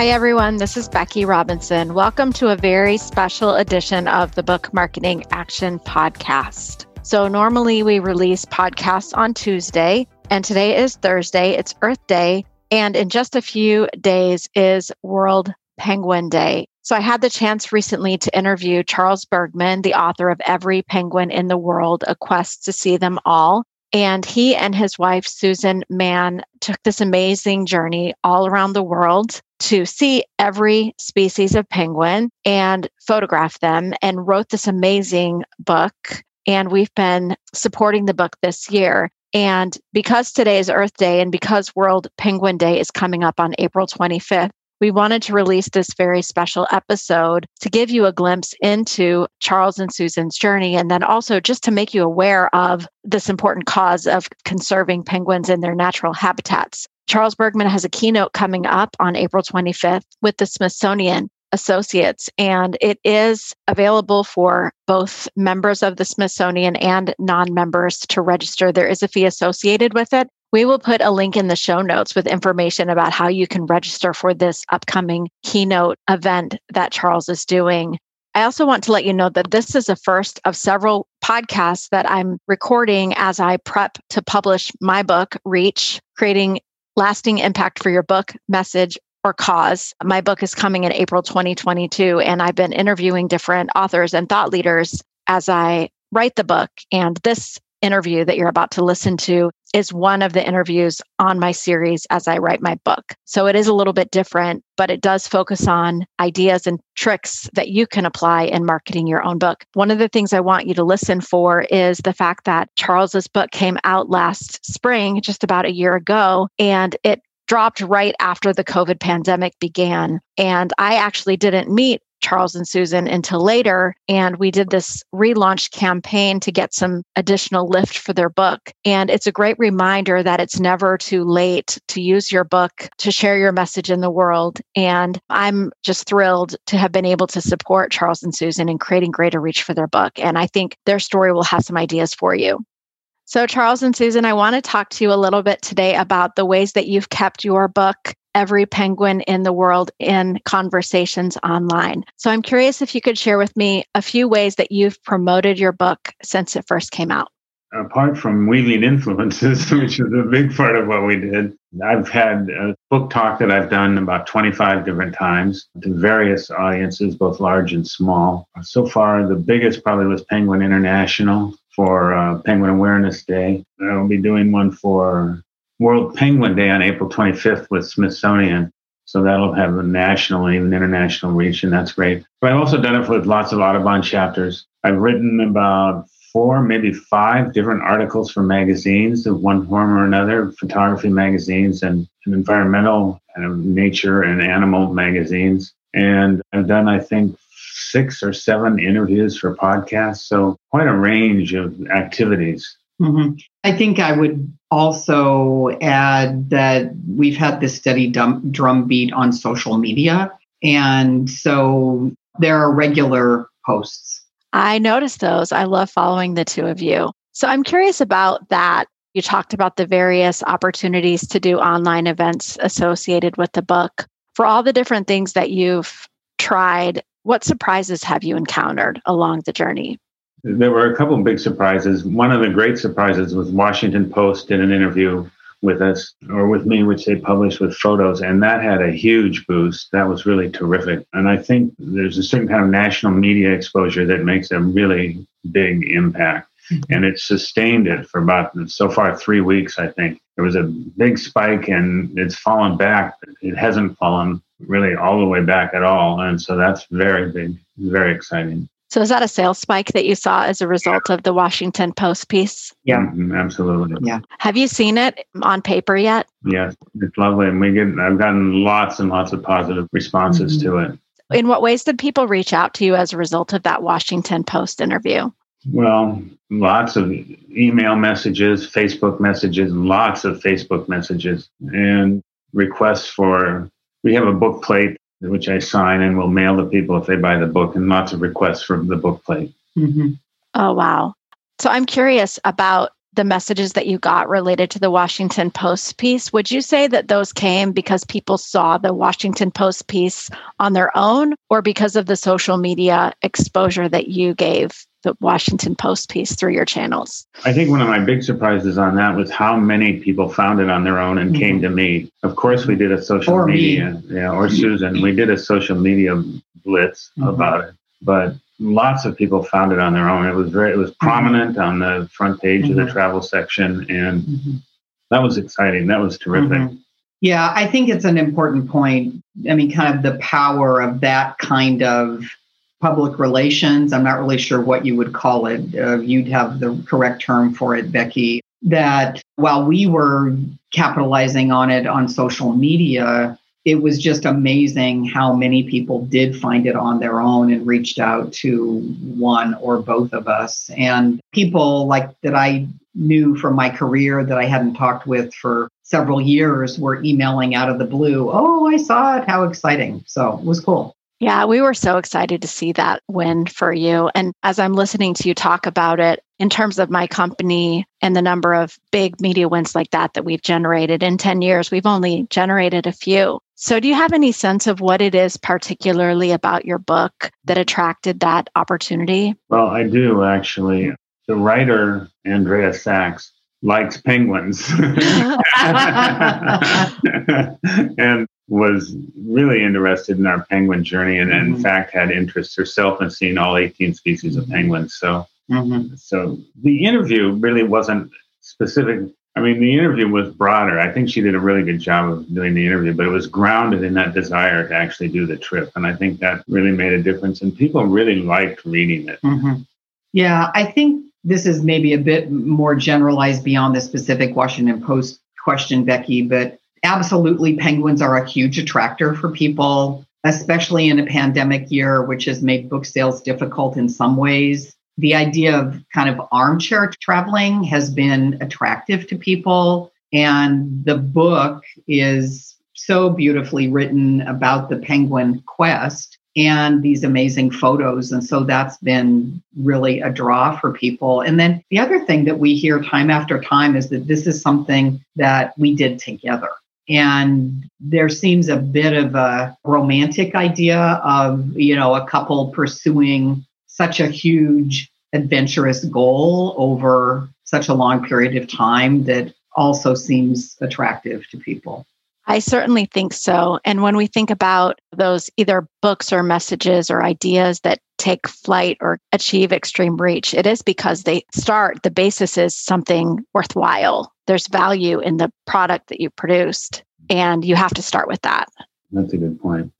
Hi, everyone. This is Becky Robinson. Welcome to a very special edition of the Book Marketing Action Podcast. So, normally we release podcasts on Tuesday, and today is Thursday. It's Earth Day. And in just a few days is World Penguin Day. So, I had the chance recently to interview Charles Bergman, the author of Every Penguin in the World, A Quest to See Them All. And he and his wife, Susan Mann, took this amazing journey all around the world to see every species of penguin and photograph them and wrote this amazing book. And we've been supporting the book this year. And because today is Earth Day and because World Penguin Day is coming up on April 25th, we wanted to release this very special episode to give you a glimpse into Charles and Susan's journey, and then also just to make you aware of this important cause of conserving penguins in their natural habitats. Charles Bergman has a keynote coming up on April 25th with the Smithsonian Associates, and it is available for both members of the Smithsonian and non members to register. There is a fee associated with it. We will put a link in the show notes with information about how you can register for this upcoming keynote event that Charles is doing. I also want to let you know that this is the first of several podcasts that I'm recording as I prep to publish my book, Reach Creating lasting impact for your book, message, or cause. My book is coming in April 2022, and I've been interviewing different authors and thought leaders as I write the book. And this interview that you're about to listen to is one of the interviews on my series as I write my book. So it is a little bit different, but it does focus on ideas and tricks that you can apply in marketing your own book. One of the things I want you to listen for is the fact that Charles's book came out last spring, just about a year ago, and it dropped right after the COVID pandemic began. And I actually didn't meet Charles and Susan until later. And we did this relaunch campaign to get some additional lift for their book. And it's a great reminder that it's never too late to use your book to share your message in the world. And I'm just thrilled to have been able to support Charles and Susan in creating greater reach for their book. And I think their story will have some ideas for you. So, Charles and Susan, I want to talk to you a little bit today about the ways that you've kept your book every penguin in the world in conversations online. So I'm curious if you could share with me a few ways that you've promoted your book since it first came out. Apart from Weaving Influences, which is a big part of what we did, I've had a book talk that I've done about 25 different times to various audiences, both large and small. So far, the biggest probably was Penguin International for uh, Penguin Awareness Day. I'll be doing one for World Penguin Day on April 25th with Smithsonian. So that'll have a national and even international reach, and that's great. But I've also done it with lots of Audubon chapters. I've written about four, maybe five different articles for magazines of one form or another, photography magazines and, and environmental and nature and animal magazines. And I've done, I think, six or seven interviews for podcasts. So quite a range of activities. Mm-hmm. I think I would also add that we've had this steady drum, drumbeat on social media. And so there are regular posts. I noticed those. I love following the two of you. So I'm curious about that. You talked about the various opportunities to do online events associated with the book. For all the different things that you've tried, what surprises have you encountered along the journey? There were a couple of big surprises. One of the great surprises was Washington Post did an interview with us or with me, which they published with photos, and that had a huge boost. That was really terrific. And I think there's a certain kind of national media exposure that makes a really big impact. Mm-hmm. And it sustained it for about so far three weeks, I think. There was a big spike and it's fallen back. It hasn't fallen really all the way back at all. And so that's very big, very exciting. So is that a sales spike that you saw as a result of the Washington Post piece? Yeah, mm-hmm, absolutely. Yeah. Have you seen it on paper yet? Yes, it's lovely, and we get. I've gotten lots and lots of positive responses mm-hmm. to it. In what ways did people reach out to you as a result of that Washington Post interview? Well, lots of email messages, Facebook messages, lots of Facebook messages, and requests for. We have a book plate which I sign and will mail to people if they buy the book, and lots of requests for the book plate. Mm-hmm. Oh, wow. So I'm curious about the messages that you got related to the Washington Post piece. Would you say that those came because people saw the Washington Post piece on their own or because of the social media exposure that you gave the Washington Post piece through your channels? I think one of my big surprises on that was how many people found it on their own and mm-hmm. came to me. Of course, we did a social or media, me. yeah, or Susan. We did a social media blitz mm-hmm. about it, but lots of people found it on their own. It was very, it was mm-hmm. prominent mm-hmm. on the front page of the mm-hmm. travel section, and mm-hmm. that was exciting. That was terrific. Yeah, I think it's an important point. I mean, kind of the power of that kind of public relations. I'm not really sure what you would call it. Uh, you'd have the correct term for it, Becky. That while we were capitalizing on it on social media, it was just amazing how many people did find it on their own and reached out to one or both of us. And people like that I knew from my career that I hadn't talked with for several years were emailing out of the blue, Oh, I saw it. How exciting. So it was cool. Yeah, we were so excited to see that win for you. And as I'm listening to you talk about it, in terms of my company and the number of big media wins like that that we've generated in 10 years, we've only generated a few. So, do you have any sense of what it is particularly about your book that attracted that opportunity? Well, I do actually. The writer, Andrea Sachs, likes penguins and was really interested in our penguin journey and mm-hmm. in fact had interest herself in seeing all 18 species of penguins so mm-hmm. so the interview really wasn't specific i mean the interview was broader i think she did a really good job of doing the interview but it was grounded in that desire to actually do the trip and i think that really made a difference and people really liked reading it mm-hmm. yeah i think this is maybe a bit more generalized beyond the specific Washington Post question, Becky, but absolutely penguins are a huge attractor for people, especially in a pandemic year, which has made book sales difficult in some ways. The idea of kind of armchair traveling has been attractive to people. And the book is so beautifully written about the penguin quest and these amazing photos. And so that's been really a draw for people. And then the other thing that we hear time after time is that this is something that we did together. And there seems a bit of a romantic idea of, you know, a couple pursuing such a huge adventurous goal over such a long period of time that also seems attractive to people. I certainly think so. And when we think about those either books or messages or ideas that take flight or achieve extreme reach, it is because they start, the basis is something worthwhile. There's value in the product that you produced, and you have to start with that. That's a good point.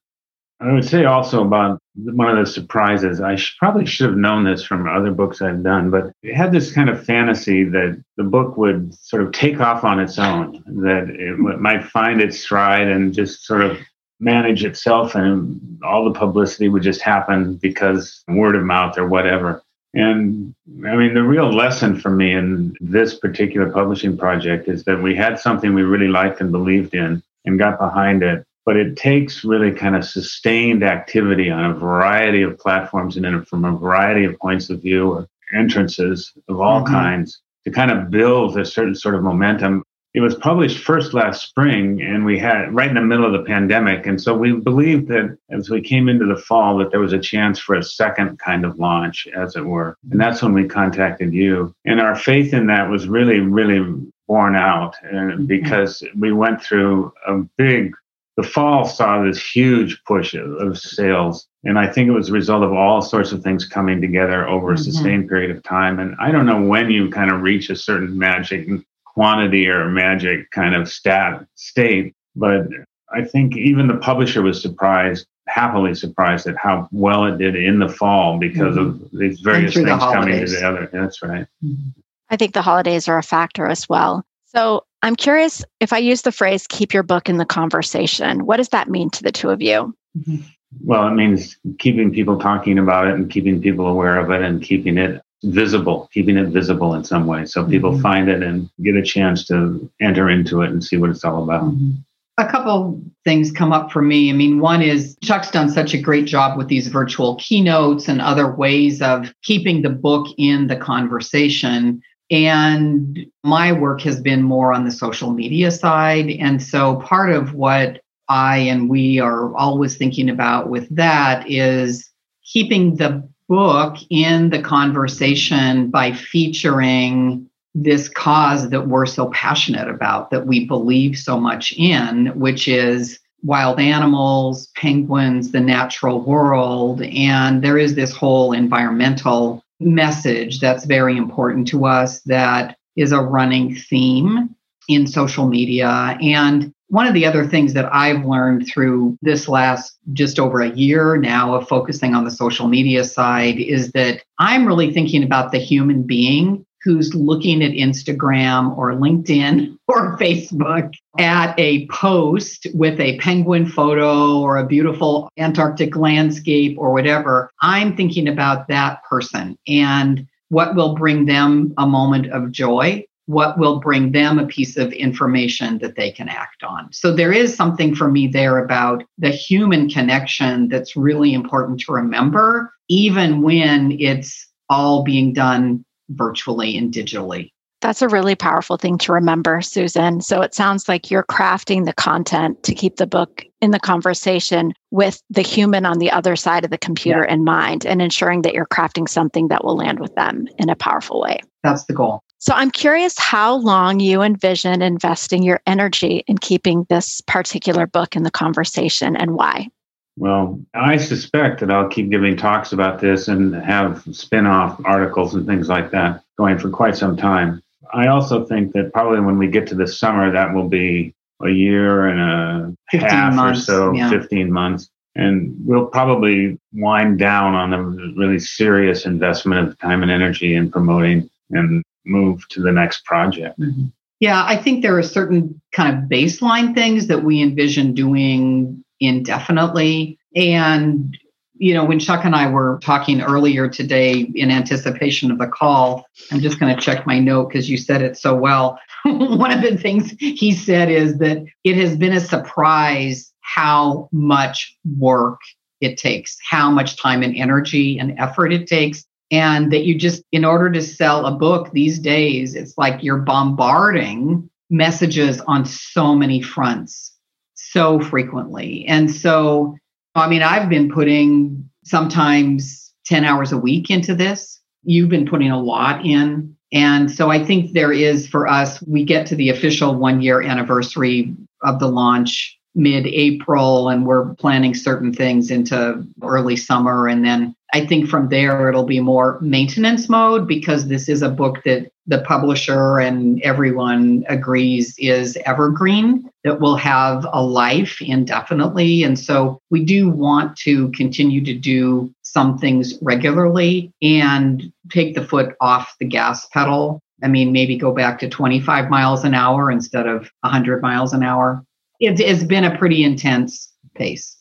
I would say also about one of the surprises. I should, probably should have known this from other books I've done, but it had this kind of fantasy that the book would sort of take off on its own, that it might find its stride and just sort of manage itself, and all the publicity would just happen because word of mouth or whatever. And I mean, the real lesson for me in this particular publishing project is that we had something we really liked and believed in and got behind it but it takes really kind of sustained activity on a variety of platforms and from a variety of points of view or entrances of all mm-hmm. kinds to kind of build a certain sort of momentum. It was published first last spring, and we had right in the middle of the pandemic. And so we believed that as we came into the fall, that there was a chance for a second kind of launch, as it were. And that's when we contacted you. And our faith in that was really, really borne out uh, mm-hmm. because we went through a big the fall saw this huge push of sales. And I think it was a result of all sorts of things coming together over a mm-hmm. sustained period of time. And I don't know when you kind of reach a certain magic quantity or magic kind of stat state, but I think even the publisher was surprised happily surprised at how well it did in the fall because mm-hmm. of these various things coming together. That's right. Mm-hmm. I think the holidays are a factor as well. So I'm curious if I use the phrase keep your book in the conversation, what does that mean to the two of you? Mm-hmm. Well, it means keeping people talking about it and keeping people aware of it and keeping it visible, keeping it visible in some way so people mm-hmm. find it and get a chance to enter into it and see what it's all about. Mm-hmm. A couple things come up for me. I mean, one is Chuck's done such a great job with these virtual keynotes and other ways of keeping the book in the conversation. And my work has been more on the social media side. And so part of what I and we are always thinking about with that is keeping the book in the conversation by featuring this cause that we're so passionate about, that we believe so much in, which is wild animals, penguins, the natural world. And there is this whole environmental message that's very important to us that is a running theme in social media. And one of the other things that I've learned through this last just over a year now of focusing on the social media side is that I'm really thinking about the human being who's looking at Instagram or LinkedIn or Facebook at a post with a penguin photo or a beautiful Antarctic landscape or whatever, I'm thinking about that person and what will bring them a moment of joy. What will bring them a piece of information that they can act on? So, there is something for me there about the human connection that's really important to remember, even when it's all being done virtually and digitally. That's a really powerful thing to remember, Susan. So it sounds like you're crafting the content to keep the book in the conversation with the human on the other side of the computer yeah. in mind and ensuring that you're crafting something that will land with them in a powerful way. That's the goal. So I'm curious how long you envision investing your energy in keeping this particular book in the conversation and why. Well, I suspect that I'll keep giving talks about this and have spin off articles and things like that going for quite some time. I also think that probably when we get to the summer, that will be a year and a half months, or so, yeah. 15 months. And we'll probably wind down on the really serious investment of time and energy in promoting and move to the next project. Mm-hmm. Yeah, I think there are certain kind of baseline things that we envision doing indefinitely. And, you know, when Chuck and I were talking earlier today in anticipation of the call, I'm just going to check my note because you said it so well. One of the things he said is that it has been a surprise how much work it takes, how much time and energy and effort it takes. And that you just, in order to sell a book these days, it's like you're bombarding messages on so many fronts so frequently. And so, I mean, I've been putting sometimes 10 hours a week into this. You've been putting a lot in. And so I think there is for us, we get to the official one year anniversary of the launch mid April, and we're planning certain things into early summer. And then I think from there it'll be more maintenance mode because this is a book that the publisher and everyone agrees is evergreen, that will have a life indefinitely. And so we do want to continue to do some things regularly and take the foot off the gas pedal. I mean, maybe go back to 25 miles an hour instead of 100 miles an hour. It, it's been a pretty intense pace.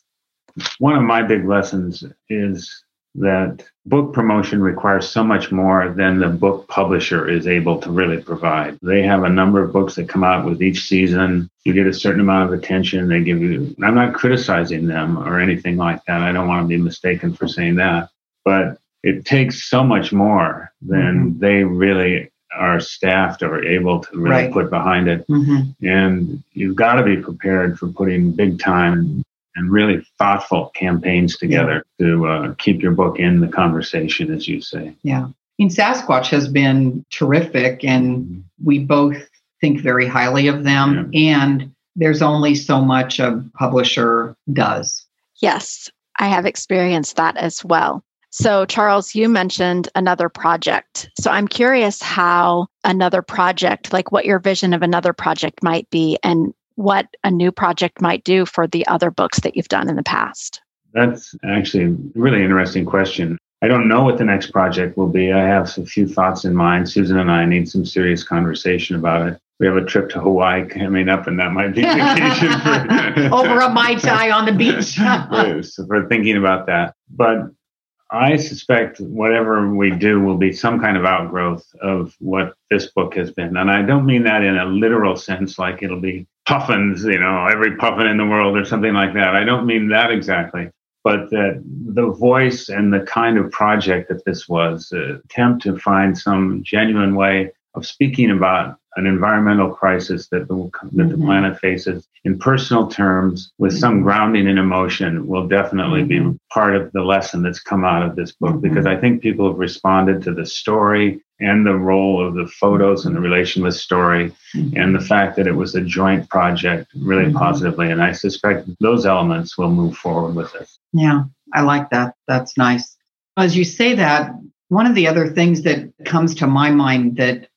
One of my big lessons is that book promotion requires so much more than the book publisher is able to really provide. They have a number of books that come out with each season. You get a certain amount of attention. They give you, I'm not criticizing them or anything like that. I don't want to be mistaken for saying that. But it takes so much more than mm-hmm. they really are staffed or able to really right. put behind it. Mm-hmm. And you've got to be prepared for putting big time and really thoughtful campaigns together yeah. to uh, keep your book in the conversation, as you say. Yeah. I mean, Sasquatch has been terrific, and mm-hmm. we both think very highly of them. Yeah. And there's only so much a publisher does. Yes, I have experienced that as well. So, Charles, you mentioned another project. So, I'm curious how another project, like what your vision of another project might be, and what a new project might do for the other books that you've done in the past. That's actually a really interesting question. I don't know what the next project will be. I have a few thoughts in mind. Susan and I need some serious conversation about it. We have a trip to Hawaii coming up, and that might be vacation for over a mai tai on the beach. so we're thinking about that. But I suspect whatever we do will be some kind of outgrowth of what this book has been. And I don't mean that in a literal sense, like it'll be puffins, you know, every puffin in the world or something like that. I don't mean that exactly but that the voice and the kind of project that this was, uh, attempt to find some genuine way of speaking about an environmental crisis that the, that the mm-hmm. planet faces in personal terms with some mm-hmm. grounding in emotion will definitely mm-hmm. be part of the lesson that's come out of this book mm-hmm. because I think people have responded to the story and the role of the photos and the relation with story mm-hmm. and the fact that it was a joint project really mm-hmm. positively. And I suspect those elements will move forward with it. Yeah, I like that. That's nice. As you say that, one of the other things that comes to my mind that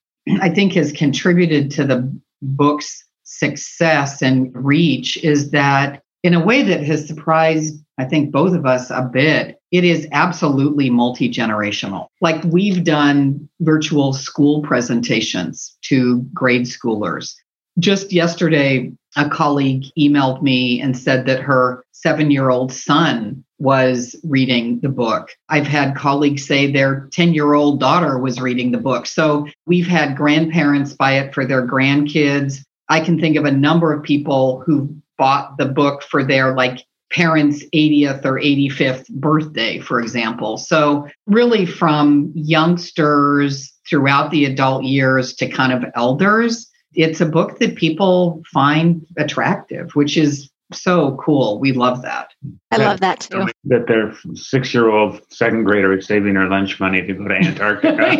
I think has contributed to the book's success and reach is that in a way that has surprised, I think, both of us a bit, it is absolutely multi generational. Like we've done virtual school presentations to grade schoolers. Just yesterday, a colleague emailed me and said that her seven year old son was reading the book. I've had colleagues say their 10 year old daughter was reading the book. So we've had grandparents buy it for their grandkids. I can think of a number of people who bought the book for their like parents' 80th or 85th birthday, for example. So, really, from youngsters throughout the adult years to kind of elders, it's a book that people find attractive, which is so cool. We love that. I love that too. That their six year old second grader is saving her lunch money to go to Antarctica.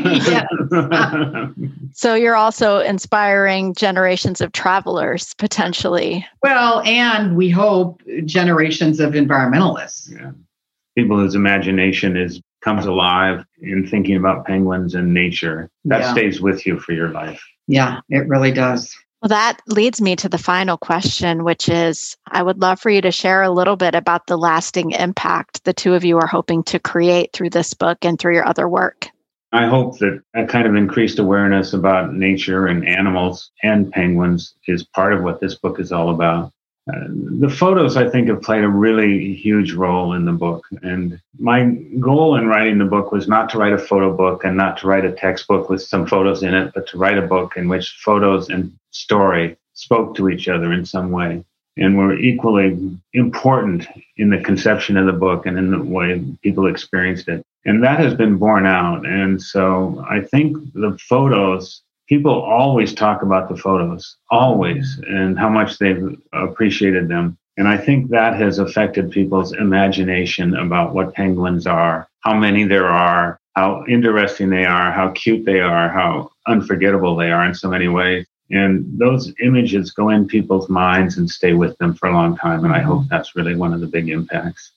so you're also inspiring generations of travelers potentially. Well, and we hope generations of environmentalists. Yeah. People whose imagination is comes alive in thinking about penguins and nature. That yeah. stays with you for your life. Yeah, it really does. Well, that leads me to the final question, which is I would love for you to share a little bit about the lasting impact the two of you are hoping to create through this book and through your other work. I hope that a kind of increased awareness about nature and animals and penguins is part of what this book is all about. Uh, the photos, I think, have played a really huge role in the book. And my goal in writing the book was not to write a photo book and not to write a textbook with some photos in it, but to write a book in which photos and story spoke to each other in some way and were equally important in the conception of the book and in the way people experienced it. And that has been borne out. And so I think the photos people always talk about the photos, always, mm-hmm. and how much they've appreciated them. And I think that has affected people's imagination about what penguins are, how many there are, how interesting they are, how cute they are, how unforgettable they are in so many ways. And those images go in people's minds and stay with them for a long time. And I hope mm-hmm. that's really one of the big impacts.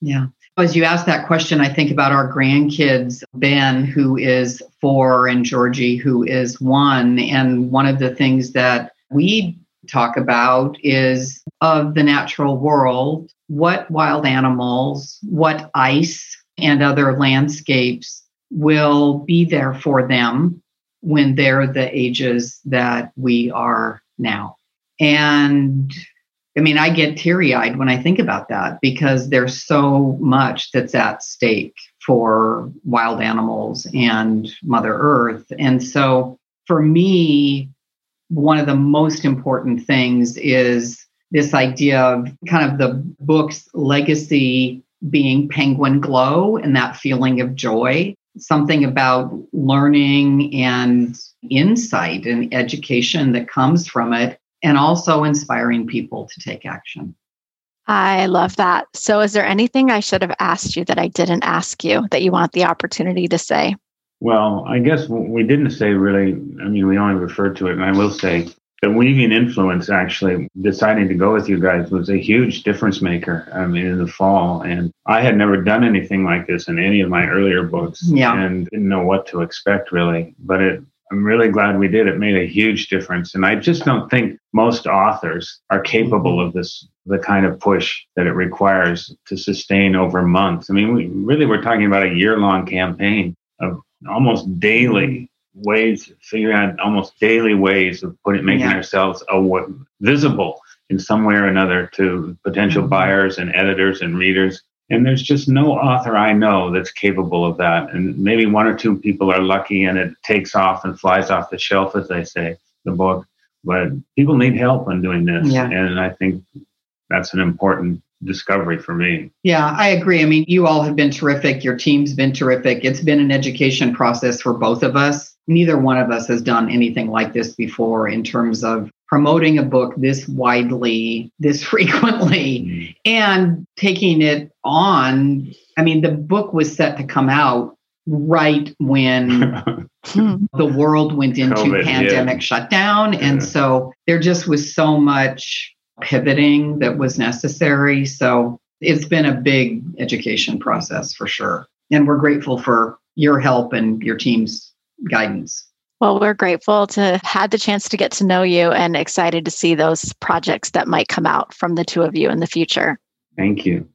Yeah. As you ask that question, I think about our grandkids, Ben, who is four, and Georgie, who is one. And one of the things that we talk about is of the natural world, what wild animals, what ice and other landscapes will be there for them when they're the ages that we are now. And I mean, I get teary eyed when I think about that because there's so much that's at stake for wild animals and Mother Earth. And so for me, one of the most important things is this idea of kind of the book's legacy being penguin glow and that feeling of joy. Something about learning and insight and education that comes from it and also inspiring people to take action. I love that. So, is there anything I should have asked you that I didn't ask you that you want the opportunity to say? Well, I guess we didn't say really, I mean, we only referred to it, and I will say the weaving influence actually deciding to go with you guys was a huge difference maker. I mean, in the fall, and I had never done anything like this in any of my earlier books, yeah. and didn't know what to expect really. But it I'm really glad we did. It made a huge difference. And I just don't think most authors are capable of this the kind of push that it requires to sustain over months. I mean, we really we're talking about a year long campaign of almost daily ways, figuring out almost daily ways of putting making yeah. ourselves a, visible in some way or another to potential mm-hmm. buyers and editors and readers. And there's just no author I know that's capable of that. And maybe one or two people are lucky and it takes off and flies off the shelf, as they say, the book. But people need help in doing this. Yeah. And I think that's an important discovery for me. Yeah, I agree. I mean, you all have been terrific. Your team's been terrific. It's been an education process for both of us. Neither one of us has done anything like this before in terms of promoting a book this widely, this frequently, mm. and taking it on. I mean, the book was set to come out right when the world went into COVID, pandemic yeah. shutdown. Yeah. And so there just was so much pivoting that was necessary. So it's been a big education process for sure. And we're grateful for your help and your team's guidance. Well, we're grateful to had the chance to get to know you and excited to see those projects that might come out from the two of you in the future. Thank you.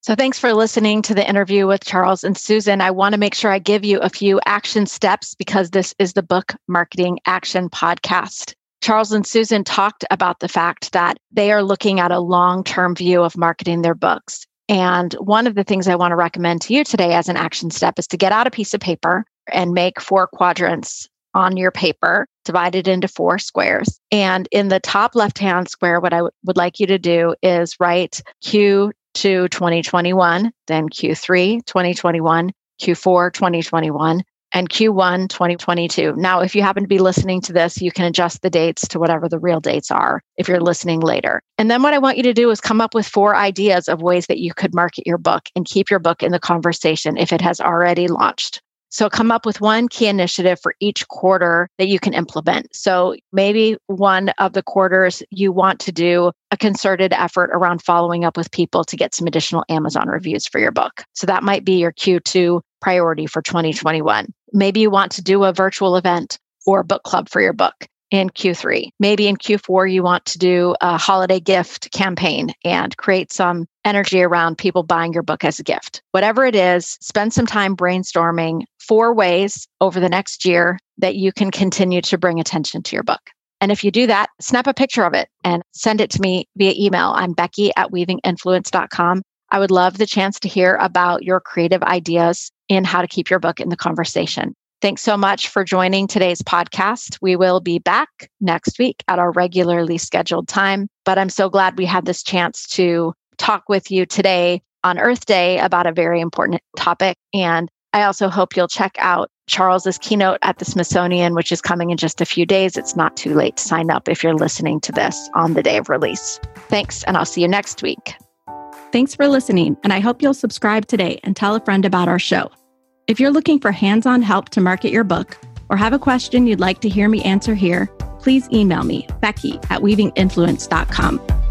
So, thanks for listening to the interview with Charles and Susan. I want to make sure I give you a few action steps because this is the Book Marketing Action Podcast. Charles and Susan talked about the fact that they are looking at a long term view of marketing their books. And one of the things I want to recommend to you today as an action step is to get out a piece of paper and make four quadrants on your paper, divided into four squares. And in the top left hand square, what I w- would like you to do is write Q2 2021, then Q3 2021, Q4 2021, and Q1 2022. Now, if you happen to be listening to this, you can adjust the dates to whatever the real dates are if you're listening later. And then what I want you to do is come up with four ideas of ways that you could market your book and keep your book in the conversation if it has already launched. So come up with one key initiative for each quarter that you can implement. So maybe one of the quarters you want to do a concerted effort around following up with people to get some additional Amazon reviews for your book. So that might be your Q2 priority for 2021. Maybe you want to do a virtual event or book club for your book in Q3. Maybe in Q4, you want to do a holiday gift campaign and create some energy around people buying your book as a gift. Whatever it is, spend some time brainstorming four ways over the next year that you can continue to bring attention to your book. And if you do that, snap a picture of it and send it to me via email. I'm Becky at weavinginfluence.com. I would love the chance to hear about your creative ideas in how to keep your book in the conversation. Thanks so much for joining today's podcast. We will be back next week at our regularly scheduled time, but I'm so glad we had this chance to talk with you today on Earth Day about a very important topic. And I also hope you'll check out Charles's keynote at the Smithsonian, which is coming in just a few days. It's not too late to sign up if you're listening to this on the day of release. Thanks, and I'll see you next week. Thanks for listening, and I hope you'll subscribe today and tell a friend about our show. If you're looking for hands on help to market your book or have a question you'd like to hear me answer here, please email me, Becky at weavinginfluence.com.